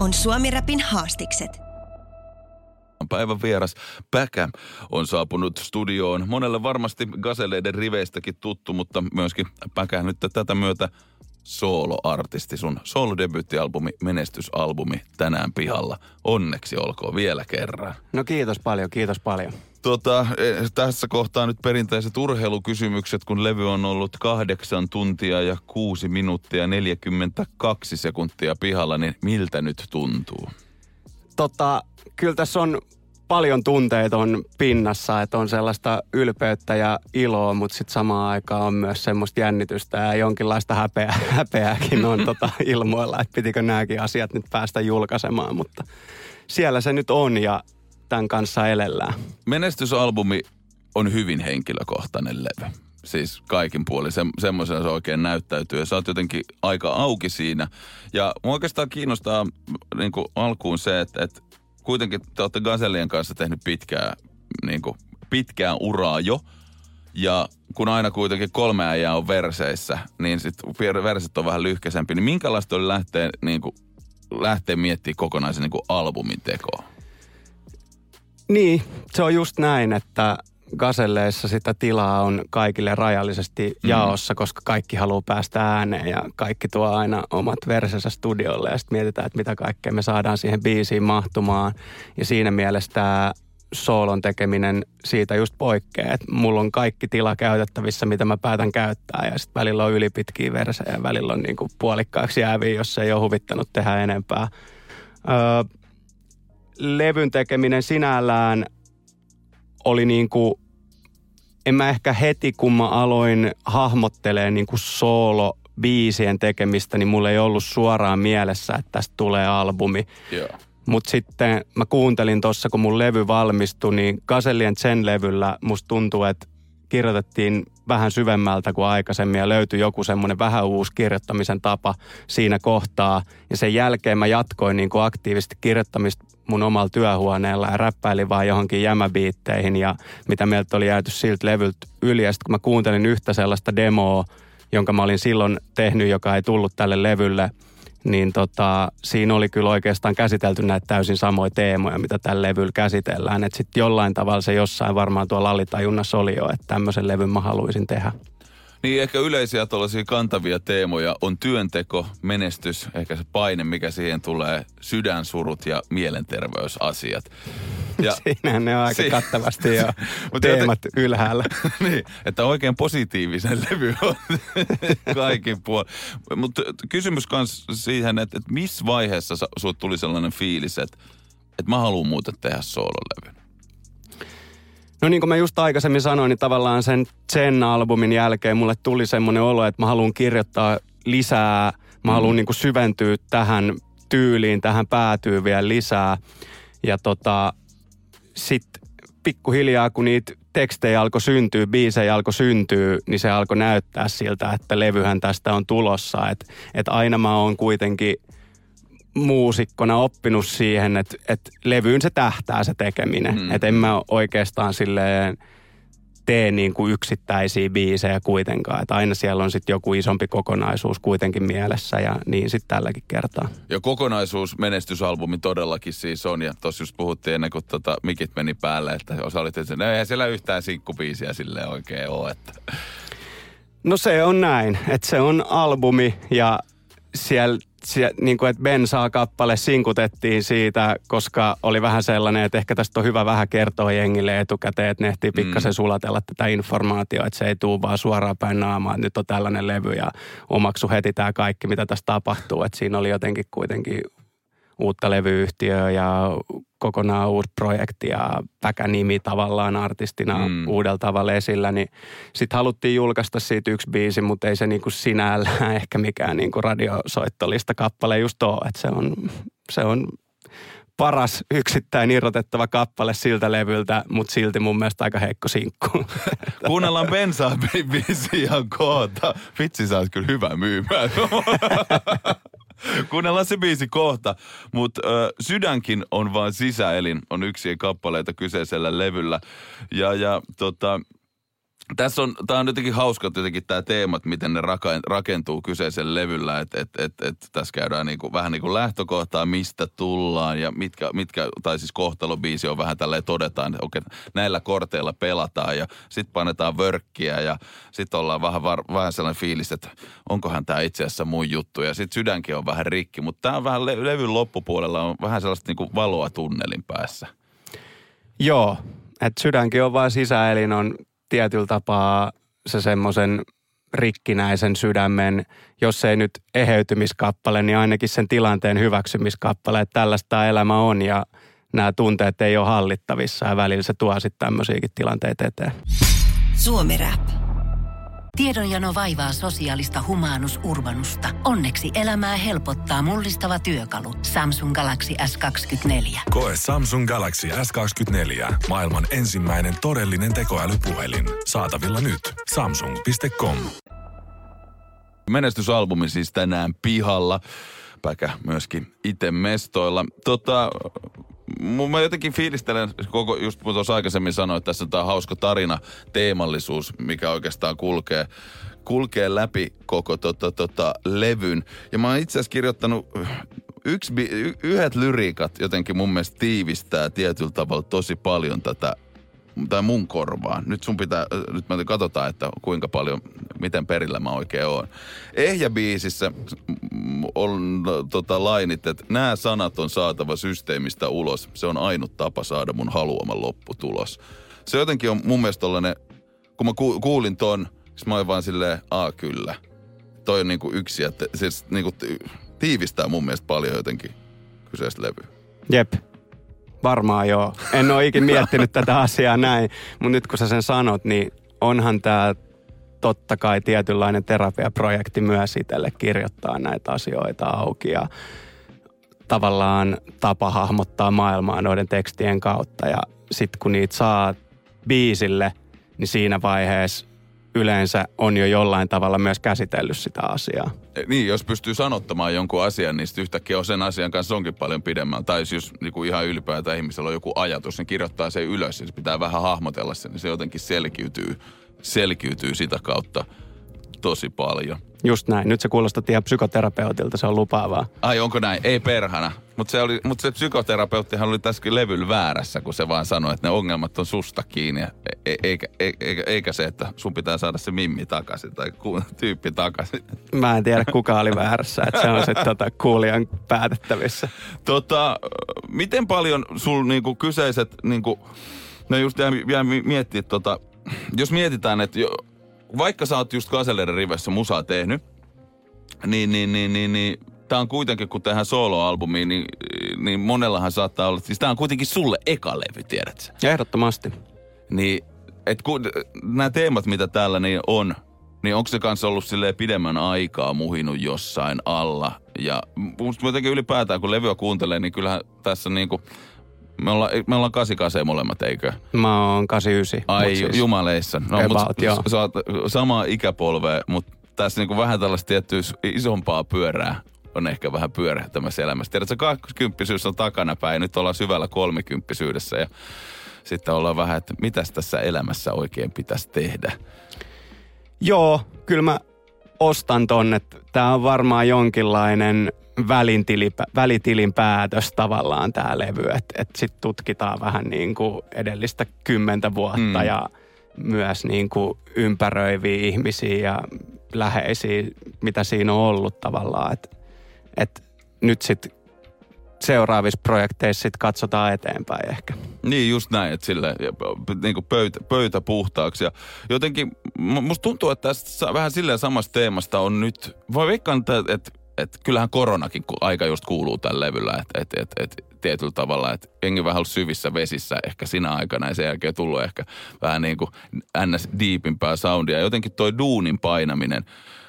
On Suomi Rapin haastikset. Päivän vieras Päkä on saapunut studioon. Monelle varmasti gaseleiden riveistäkin tuttu, mutta myöskin Päkä nyt tätä myötä soloartisti. Sun solo-debyyttialbumi, menestysalbumi tänään pihalla. Onneksi olkoon vielä kerran. No kiitos paljon, kiitos paljon. Tota, e, tässä kohtaa nyt perinteiset urheilukysymykset, kun levy on ollut kahdeksan tuntia ja kuusi minuuttia 42 sekuntia pihalla, niin miltä nyt tuntuu? Tota, kyllä tässä on paljon tunteita on pinnassa, että on sellaista ylpeyttä ja iloa, mutta sitten samaan aikaan on myös semmoista jännitystä ja jonkinlaista häpeä, häpeääkin on tota ilmoilla, että pitikö nämäkin asiat nyt päästä julkaisemaan, mutta siellä se nyt on ja tämän kanssa elellään. Menestysalbumi on hyvin henkilökohtainen levy. Siis kaikin puolin. Se, semmoisena se oikein näyttäytyy. Ja sä oot jotenkin aika auki siinä. Ja mua oikeastaan kiinnostaa niin alkuun se, että, että kuitenkin te olette Gazellien kanssa tehnyt pitkää, niin kuin, pitkää uraa jo. Ja kun aina kuitenkin kolme äijää on verseissä, niin sitten verset on vähän lyhkäisempi. Niin minkälaista oli lähteä, niin kuin, lähteä miettimään kokonaisen niin albumin tekoa? Niin, se on just näin, että gaselleissa sitä tilaa on kaikille rajallisesti mm. jaossa, mm. koska kaikki haluaa päästä ääneen ja kaikki tuo aina omat versensä studiolle ja sitten mietitään, että mitä kaikkea me saadaan siihen biisiin mahtumaan. Ja siinä mielessä tämä soolon tekeminen siitä just poikkeaa, että mulla on kaikki tila käytettävissä, mitä mä päätän käyttää ja sitten välillä on ylipitkiä versejä ja välillä on niinku puolikkaaksi jääviä, jos ei ole huvittanut tehdä enempää. Öö, levyn tekeminen sinällään oli niin kuin, en mä ehkä heti kun mä aloin hahmottelee niin kuin soolo biisien tekemistä, niin mulla ei ollut suoraan mielessä, että tästä tulee albumi. Yeah. Mutta sitten mä kuuntelin tuossa, kun mun levy valmistui, niin Kasellien Zen-levyllä musta tuntuu, että kirjoitettiin vähän syvemmältä kuin aikaisemmin ja löytyi joku semmoinen vähän uusi kirjoittamisen tapa siinä kohtaa. Ja sen jälkeen mä jatkoin niin kuin aktiivisesti kirjoittamista mun omalla työhuoneella ja räppäilin vaan johonkin jämäbiitteihin ja mitä meiltä oli jääty siltä levyltä yli. Ja sitten kun mä kuuntelin yhtä sellaista demoa, jonka mä olin silloin tehnyt, joka ei tullut tälle levylle, niin tota, siinä oli kyllä oikeastaan käsitelty näitä täysin samoja teemoja, mitä tällä levyllä käsitellään. Että sitten jollain tavalla se jossain varmaan tuolla alitajunnassa oli jo, että tämmöisen levyn mä haluaisin tehdä. Niin ehkä yleisiä tuollaisia kantavia teemoja on työnteko, menestys, ehkä se paine, mikä siihen tulee, sydänsurut ja mielenterveysasiat. Ja, Siinähän ne on aika si- kattavasti jo teemat te- ylhäällä. niin, että oikein positiivisen levy on kaikin puolin. Mutta kysymys myös siihen, että, että missä vaiheessa sinulle tuli sellainen fiilis, että, että mä haluan muuten tehdä soololevyn? No niin kuin mä just aikaisemmin sanoin, niin tavallaan sen Zen-albumin jälkeen mulle tuli semmoinen olo, että mä haluan kirjoittaa lisää, mä haluan mm. niin kuin syventyä tähän tyyliin, tähän päätyy vielä lisää. Ja tota, sitten pikkuhiljaa, kun niitä tekstejä alkoi syntyä, biisejä alkoi syntyä, niin se alkoi näyttää siltä, että levyhän tästä on tulossa. Että et aina mä oon kuitenkin – muusikkona oppinut siihen, että, että levyyn se tähtää se tekeminen. Mm. Että en mä oikeastaan silleen tee niin kuin yksittäisiä biisejä kuitenkaan. Että aina siellä on sitten joku isompi kokonaisuus kuitenkin mielessä ja niin sitten tälläkin kertaa. Ja kokonaisuus menestysalbumi todellakin siis on. Ja tuossa just puhuttiin ennen kuin tota mikit meni päälle, että osa oli, että no eihän siellä yhtään sinkkubiisiä sille oikein ole. Että. No se on näin, että se on albumi ja siellä se, niin kuin, että Ben saa kappale sinkutettiin siitä, koska oli vähän sellainen, että ehkä tästä on hyvä vähän kertoa jengille etukäteen, että ne ehtii pikkasen mm. sulatella tätä informaatiota, että se ei tule vaan suoraan päin naamaan, että nyt on tällainen levy ja omaksu heti tämä kaikki, mitä tässä tapahtuu. Että siinä oli jotenkin kuitenkin uutta levyyhtiöä ja kokonaan uusi projekti ja Päkä-nimi tavallaan artistina mm. uudella tavalla esillä, niin sitten haluttiin julkaista siitä yksi biisi, mutta ei se niinku sinällään ehkä mikään niinku radiosoittolista kappale just ole, että se on, se on paras yksittäin irrotettava kappale siltä levyltä, mutta silti mun mielestä aika heikko sinkku. Kuunnellaan bensaa biisiä kohta. Vitsi, sä oot kyllä hyvä myymään. Kuunnellaan se biisi kohta, mutta Sydänkin on vain sisäelin, on yksi kappaleita kyseisellä levyllä. Ja, ja tota, tässä on, tämä on jotenkin hauska jotenkin tämä teemat, miten ne rakentuu kyseisellä levyllä, että et, et, et, tässä käydään niinku, vähän niin kuin lähtökohtaa, mistä tullaan ja mitkä, mitkä tai siis kohtalobiisi on vähän tälleen todetaan, että okei, näillä korteilla pelataan ja sitten painetaan vörkkiä ja sitten ollaan vähän, var, vähän sellainen fiilis, että onkohan tämä itse asiassa mun juttu ja sitten sydänkin on vähän rikki, mutta tämä on vähän le- levyn loppupuolella on vähän sellaista niinku valoa tunnelin päässä. Joo, että sydänkin on vaan sisäelin, on tietyllä tapaa se semmoisen rikkinäisen sydämen, jos ei nyt eheytymiskappale, niin ainakin sen tilanteen hyväksymiskappale, että tällaista elämä on ja nämä tunteet ei ole hallittavissa ja välillä se tuo sitten tämmöisiäkin tilanteita eteen. Suomi Rap. Tiedonjano vaivaa sosiaalista humanus urbanusta. Onneksi elämää helpottaa mullistava työkalu. Samsung Galaxy S24. Koe Samsung Galaxy S24. Maailman ensimmäinen todellinen tekoälypuhelin. Saatavilla nyt. Samsung.com. Menestysalbumi siis tänään pihalla. Päkä myöskin itse mestoilla. Tota, mä jotenkin fiilistelen, koko, just tuossa aikaisemmin sanoin, että tässä on tämä hauska tarina, teemallisuus, mikä oikeastaan kulkee, kulkee läpi koko tota, tota, levyn. Ja mä oon itse asiassa kirjoittanut yksi, yhdet lyriikat jotenkin mun mielestä tiivistää tietyllä tavalla tosi paljon tätä tai mun korvaan. Nyt sun pitää, nyt me katsotaan, että kuinka paljon, miten perillä mä oikein oon. Ehjä-biisissä on tota, lainit, että nämä sanat on saatava systeemistä ulos. Se on ainut tapa saada mun haluama lopputulos. Se jotenkin on mun mielestä tollanen, kun mä kuulin ton, siis mä olin vaan silleen, aa kyllä. Toi on niinku yksi, että siis niinku tiivistää mun mielestä paljon jotenkin kyseistä levyä. Jep. Varmaan joo. En ole ikinä miettinyt tätä asiaa näin, mutta nyt kun sä sen sanot, niin onhan tämä totta kai tietynlainen terapiaprojekti myös itselle kirjoittaa näitä asioita auki ja tavallaan tapa hahmottaa maailmaa noiden tekstien kautta. Ja sitten kun niitä saa biisille, niin siinä vaiheessa yleensä on jo jollain tavalla myös käsitellyt sitä asiaa. E, niin, jos pystyy sanottamaan jonkun asian, niin sitten yhtäkkiä on sen asian kanssa onkin paljon pidemmän. Tai jos niin kuin ihan ylipäätään ihmisellä on joku ajatus, niin kirjoittaa se ylös ja se pitää vähän hahmotella sen, niin se jotenkin selkiytyy, selkiytyy sitä kautta tosi paljon. Just näin. Nyt se kuulostaa ihan psykoterapeutilta, se on lupaavaa. Ai onko näin? Ei perhana. Mutta se, oli, mut se psykoterapeuttihan oli tässäkin levyllä väärässä, kun se vaan sanoi, että ne ongelmat on susta kiinni. E, e, eikä, eikä, eikä, eikä se, että sun pitää saada se mimmi takaisin tai ku, tyyppi takaisin. Mä en tiedä, kuka oli väärässä. Että se on sitten tota, kuulijan päätettävissä. Tota, miten paljon sul niinku, kyseiset, niinku, no just jää, jää miettiä, tota, jos mietitään, että jo, vaikka sä oot just Kaselerin rivessä musaa tehnyt, niin, niin, niin, niin, niin tämä on kuitenkin, kun tähän soloalbumiin, niin, niin monellahan saattaa olla, siis tämä on kuitenkin sulle eka levy, tiedät Ehdottomasti. Niin, et kun nämä teemat, mitä täällä niin on, niin onko se kanssa ollut silleen pidemmän aikaa muhinut jossain alla? Ja jotenkin ylipäätään, kun levyä kuuntelee, niin kyllähän tässä niinku, me ollaan, me ollaan 88 molemmat, eikö? Mä oon 89. Ai siis jumaleissa. No, about, mut, sä oot sama ikäpolve, mutta tässä niinku vähän tällaista tiettyä isompaa pyörää on ehkä vähän pyörähtämässä elämässä. Tiedätkö, 20 on takana päin, nyt ollaan syvällä kolmikymppisyydessä ja sitten ollaan vähän, että mitäs tässä elämässä oikein pitäisi tehdä. Joo, kyllä mä ostan ton, että tämä on varmaan jonkinlainen välitilin päätös tavallaan tämä levy, että et sitten tutkitaan vähän niin kuin edellistä kymmentä vuotta mm. ja myös niin kuin ympäröiviä ihmisiä ja läheisiä, mitä siinä on ollut tavallaan, että et nyt sitten seuraavissa projekteissa sit katsotaan eteenpäin ehkä. Niin, just näin, että sille niin kuin pöytä, pöytä puhtaaksi. Ja jotenkin musta tuntuu, että tässä vähän silleen samasta teemasta on nyt, voi veikkaan, että, että et kyllähän koronakin aika just kuuluu tällä levyllä, että et, et, et, tietyllä tavalla, että jengi vähän ollut syvissä vesissä ehkä sinä aikana ja sen jälkeen tullut ehkä vähän niin kuin ns. diipimpää soundia. Jotenkin toi duunin painaminen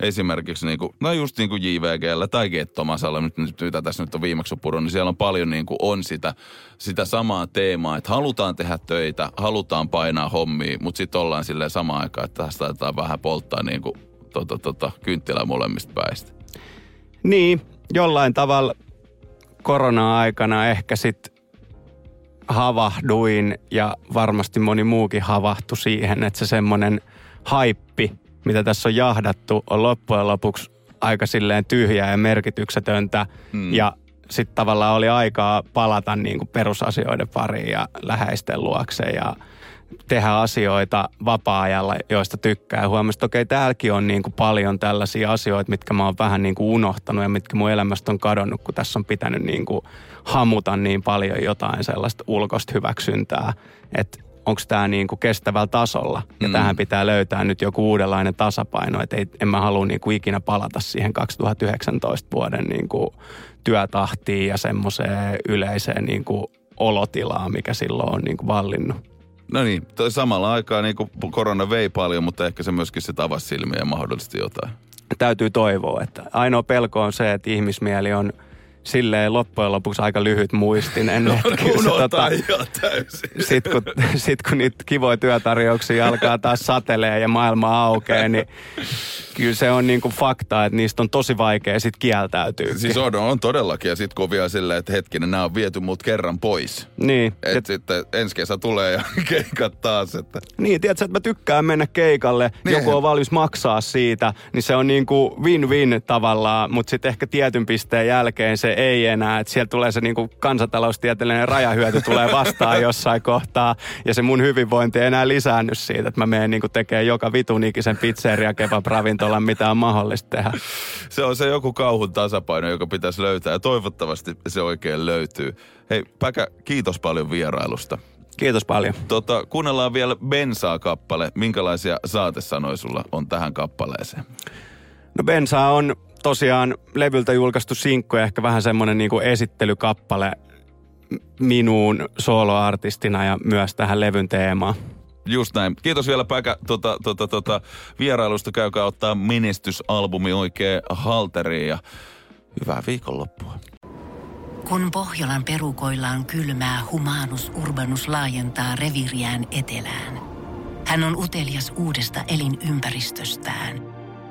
esimerkiksi niin kuin, no just niin kuin JVGllä tai Gettomasalla, nyt, nyt, mitä tässä nyt on viimeksi purun, niin siellä on paljon niin kuin on sitä, sitä samaa teemaa, että halutaan tehdä töitä, halutaan painaa hommia, mutta sitten ollaan silleen samaan aikaan, että tästä taitaa vähän polttaa niin kuin, tota, tota, kynttilää molemmista päistä. Niin, jollain tavalla korona-aikana ehkä sitten havahduin ja varmasti moni muukin havahtui siihen, että se semmoinen haippi, mitä tässä on jahdattu, on loppujen lopuksi aika silleen tyhjää ja merkityksetöntä. Mm. Ja sitten tavallaan oli aikaa palata niin kuin perusasioiden pariin ja läheisten luokse ja tehdä asioita vapaa-ajalla, joista tykkää. Huomasin, että okei, täälläkin on niin kuin paljon tällaisia asioita, mitkä mä oon vähän niin kuin unohtanut ja mitkä mun elämästä on kadonnut, kun tässä on pitänyt niin kuin hamuta niin paljon jotain sellaista ulkoista hyväksyntää, että onko tämä niin kuin kestävällä tasolla. Ja mm. tähän pitää löytää nyt joku uudenlainen tasapaino, että en mä halua niin kuin ikinä palata siihen 2019 vuoden niin kuin työtahtiin ja semmoiseen yleiseen niin kuin olotilaan, mikä silloin on niin kuin vallinnut. No niin, toi samalla aikaa niin kuin korona vei paljon, mutta ehkä se myöskin se avasi silmiä ja mahdollisesti jotain. Täytyy toivoa, että ainoa pelko on se, että ihmismieli on – silleen loppujen lopuksi aika lyhyt muistinen. No, tota, ihan täysin. Sitten kun, sit kun niitä kivoja työtarjouksia alkaa taas satelee ja maailma aukeaa, niin kyllä se on niinku fakta, että niistä on tosi vaikea sitten kieltäytyä. Siis on, on todellakin. Ja sitten kun vielä silleen, että hetkinen, nämä on viety mut kerran pois. Niin. Että et, sitten ensi kesä tulee ja keikat taas. Että. Niin, tiedätkö, että mä tykkään mennä keikalle, niin. joku on valmis maksaa siitä, niin se on niinku win-win tavallaan, mutta sitten ehkä tietyn pisteen jälkeen se ei enää. Että sieltä tulee se niinku kansantaloustieteellinen rajahyöty tulee vastaan jossain kohtaa ja se mun hyvinvointi ei enää lisäänny siitä, että mä menen niinku tekemään joka vitun ikisen pizzeria kebab ravintolan, mitä on mahdollista tehdä. Se on se joku kauhun tasapaino, joka pitäisi löytää ja toivottavasti se oikein löytyy. Hei Päkä, kiitos paljon vierailusta. Kiitos paljon. Tota, kuunnellaan vielä Bensaa-kappale. Minkälaisia saatesanoja sulla on tähän kappaleeseen? No Bensaa on tosiaan levyltä julkaistu sinkku ja ehkä vähän semmoinen niin kuin esittelykappale minuun soloartistina ja myös tähän levyn teemaan. Just näin. Kiitos vielä Päkä tota, tota, tota, vierailusta. Käykää ottaa menestysalbumi oikein halteriin ja hyvää viikonloppua. Kun Pohjolan perukoillaan kylmää, humanus urbanus laajentaa reviriään etelään. Hän on utelias uudesta elinympäristöstään.